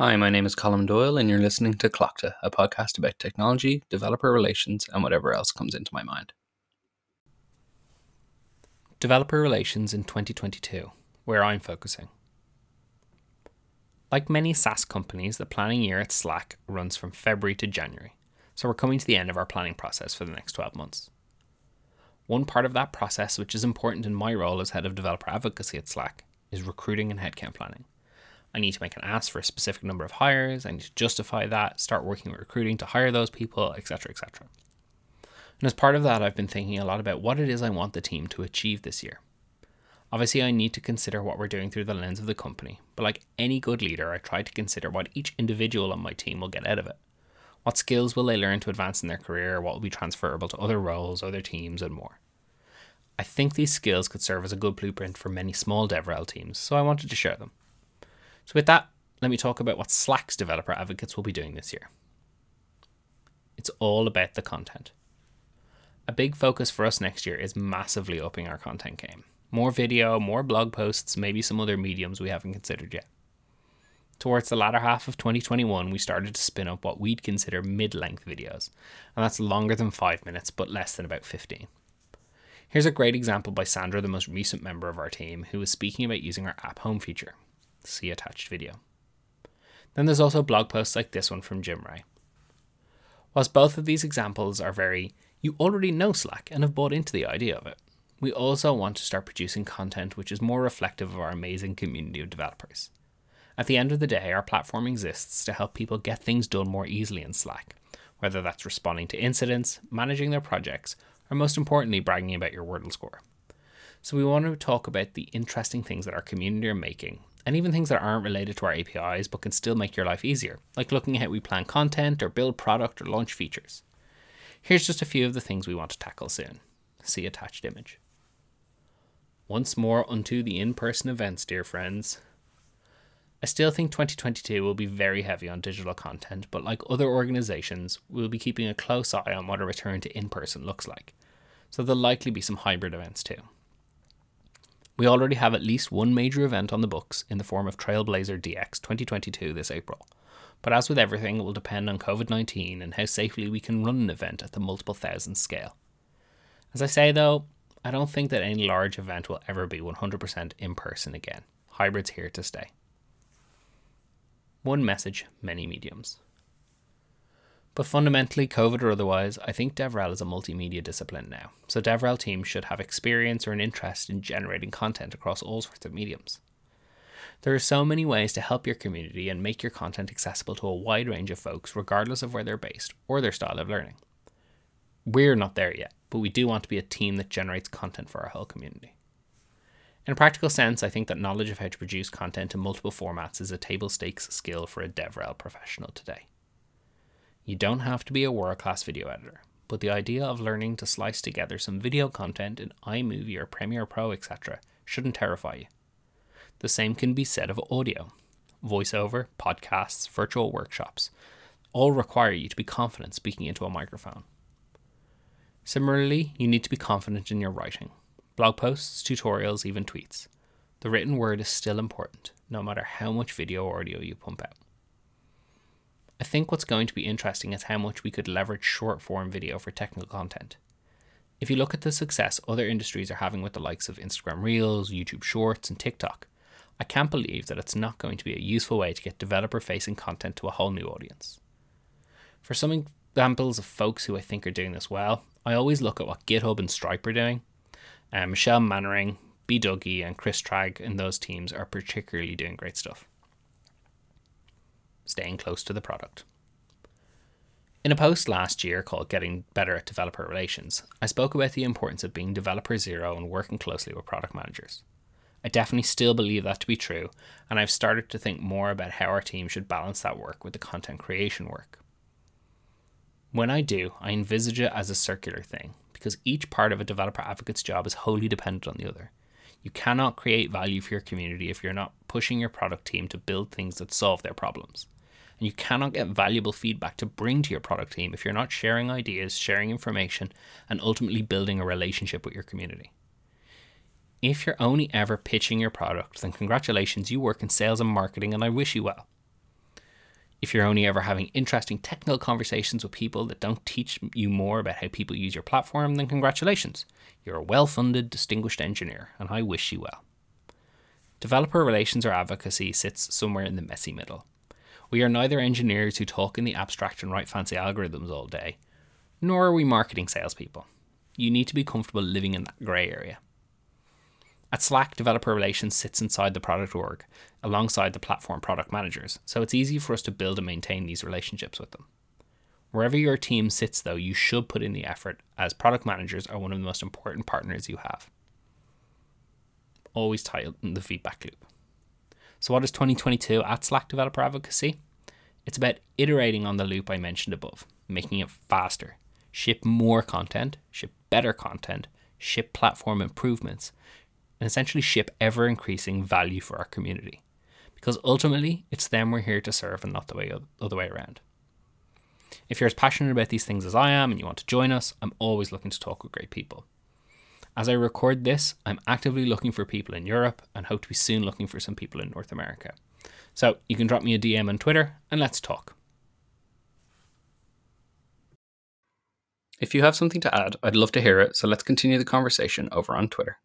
Hi, my name is Colm Doyle, and you're listening to Clockta, a podcast about technology, developer relations, and whatever else comes into my mind. Developer relations in 2022, where I'm focusing. Like many SaaS companies, the planning year at Slack runs from February to January, so we're coming to the end of our planning process for the next 12 months. One part of that process, which is important in my role as head of developer advocacy at Slack, is recruiting and headcount planning. I need to make an ask for a specific number of hires. I need to justify that, start working with recruiting to hire those people, etc., etc. And as part of that, I've been thinking a lot about what it is I want the team to achieve this year. Obviously, I need to consider what we're doing through the lens of the company, but like any good leader, I try to consider what each individual on my team will get out of it. What skills will they learn to advance in their career? What will be transferable to other roles, other teams, and more? I think these skills could serve as a good blueprint for many small DevRel teams, so I wanted to share them. So, with that, let me talk about what Slack's developer advocates will be doing this year. It's all about the content. A big focus for us next year is massively upping our content game. More video, more blog posts, maybe some other mediums we haven't considered yet. Towards the latter half of 2021, we started to spin up what we'd consider mid length videos, and that's longer than 5 minutes but less than about 15. Here's a great example by Sandra, the most recent member of our team, who was speaking about using our app home feature. See attached video. Then there's also blog posts like this one from Jim Ray. Whilst both of these examples are very, you already know Slack and have bought into the idea of it, we also want to start producing content which is more reflective of our amazing community of developers. At the end of the day, our platform exists to help people get things done more easily in Slack, whether that's responding to incidents, managing their projects, or most importantly, bragging about your Wordle score. So, we want to talk about the interesting things that our community are making and even things that aren't related to our APIs but can still make your life easier, like looking at how we plan content or build product or launch features. Here's just a few of the things we want to tackle soon. See attached image. Once more unto the in person events, dear friends. I still think 2022 will be very heavy on digital content, but like other organizations, we'll be keeping a close eye on what a return to in person looks like. So there'll likely be some hybrid events too. We already have at least one major event on the books in the form of Trailblazer DX 2022 this April. But as with everything, it will depend on COVID 19 and how safely we can run an event at the multiple thousands scale. As I say though, I don't think that any large event will ever be 100% in person again. Hybrid's here to stay. One message, many mediums. But fundamentally, COVID or otherwise, I think DevRel is a multimedia discipline now, so DevRel teams should have experience or an interest in generating content across all sorts of mediums. There are so many ways to help your community and make your content accessible to a wide range of folks, regardless of where they're based or their style of learning. We're not there yet, but we do want to be a team that generates content for our whole community. In a practical sense, I think that knowledge of how to produce content in multiple formats is a table stakes skill for a DevRel professional today. You don't have to be a world class video editor, but the idea of learning to slice together some video content in iMovie or Premiere Pro, etc., shouldn't terrify you. The same can be said of audio. Voiceover, podcasts, virtual workshops all require you to be confident speaking into a microphone. Similarly, you need to be confident in your writing. Blog posts, tutorials, even tweets. The written word is still important, no matter how much video or audio you pump out. I think what's going to be interesting is how much we could leverage short form video for technical content. If you look at the success other industries are having with the likes of Instagram Reels, YouTube Shorts, and TikTok, I can't believe that it's not going to be a useful way to get developer facing content to a whole new audience. For some examples of folks who I think are doing this well, I always look at what GitHub and Stripe are doing. Um, Michelle Mannering, bdougie, and Chris Traganos those teams are particularly doing great stuff staying close to the product. In a post last year called Getting Better at Developer Relations, I spoke about the importance of being developer zero and working closely with product managers. I definitely still believe that to be true, and I've started to think more about how our team should balance that work with the content creation work. When I do, I envisage it as a circular thing, because each part of a developer advocate's job is wholly dependent on the other. You cannot create value for your community if you're not pushing your product team to build things that solve their problems. And you cannot get valuable feedback to bring to your product team if you're not sharing ideas, sharing information, and ultimately building a relationship with your community. If you're only ever pitching your product, then congratulations, you work in sales and marketing, and I wish you well. If you're only ever having interesting technical conversations with people that don't teach you more about how people use your platform, then congratulations. You're a well funded, distinguished engineer, and I wish you well. Developer relations or advocacy sits somewhere in the messy middle. We are neither engineers who talk in the abstract and write fancy algorithms all day, nor are we marketing salespeople. You need to be comfortable living in that grey area. At Slack, developer relations sits inside the product org alongside the platform product managers, so it's easy for us to build and maintain these relationships with them. Wherever your team sits, though, you should put in the effort, as product managers are one of the most important partners you have. Always tighten the feedback loop. So, what is 2022 at Slack Developer Advocacy? It's about iterating on the loop I mentioned above, making it faster, ship more content, ship better content, ship platform improvements, and essentially ship ever increasing value for our community. Because ultimately, it's them we're here to serve and not the way other way around. If you're as passionate about these things as I am and you want to join us, I'm always looking to talk with great people. As I record this, I'm actively looking for people in Europe and hope to be soon looking for some people in North America. So you can drop me a DM on Twitter and let's talk. If you have something to add, I'd love to hear it, so let's continue the conversation over on Twitter.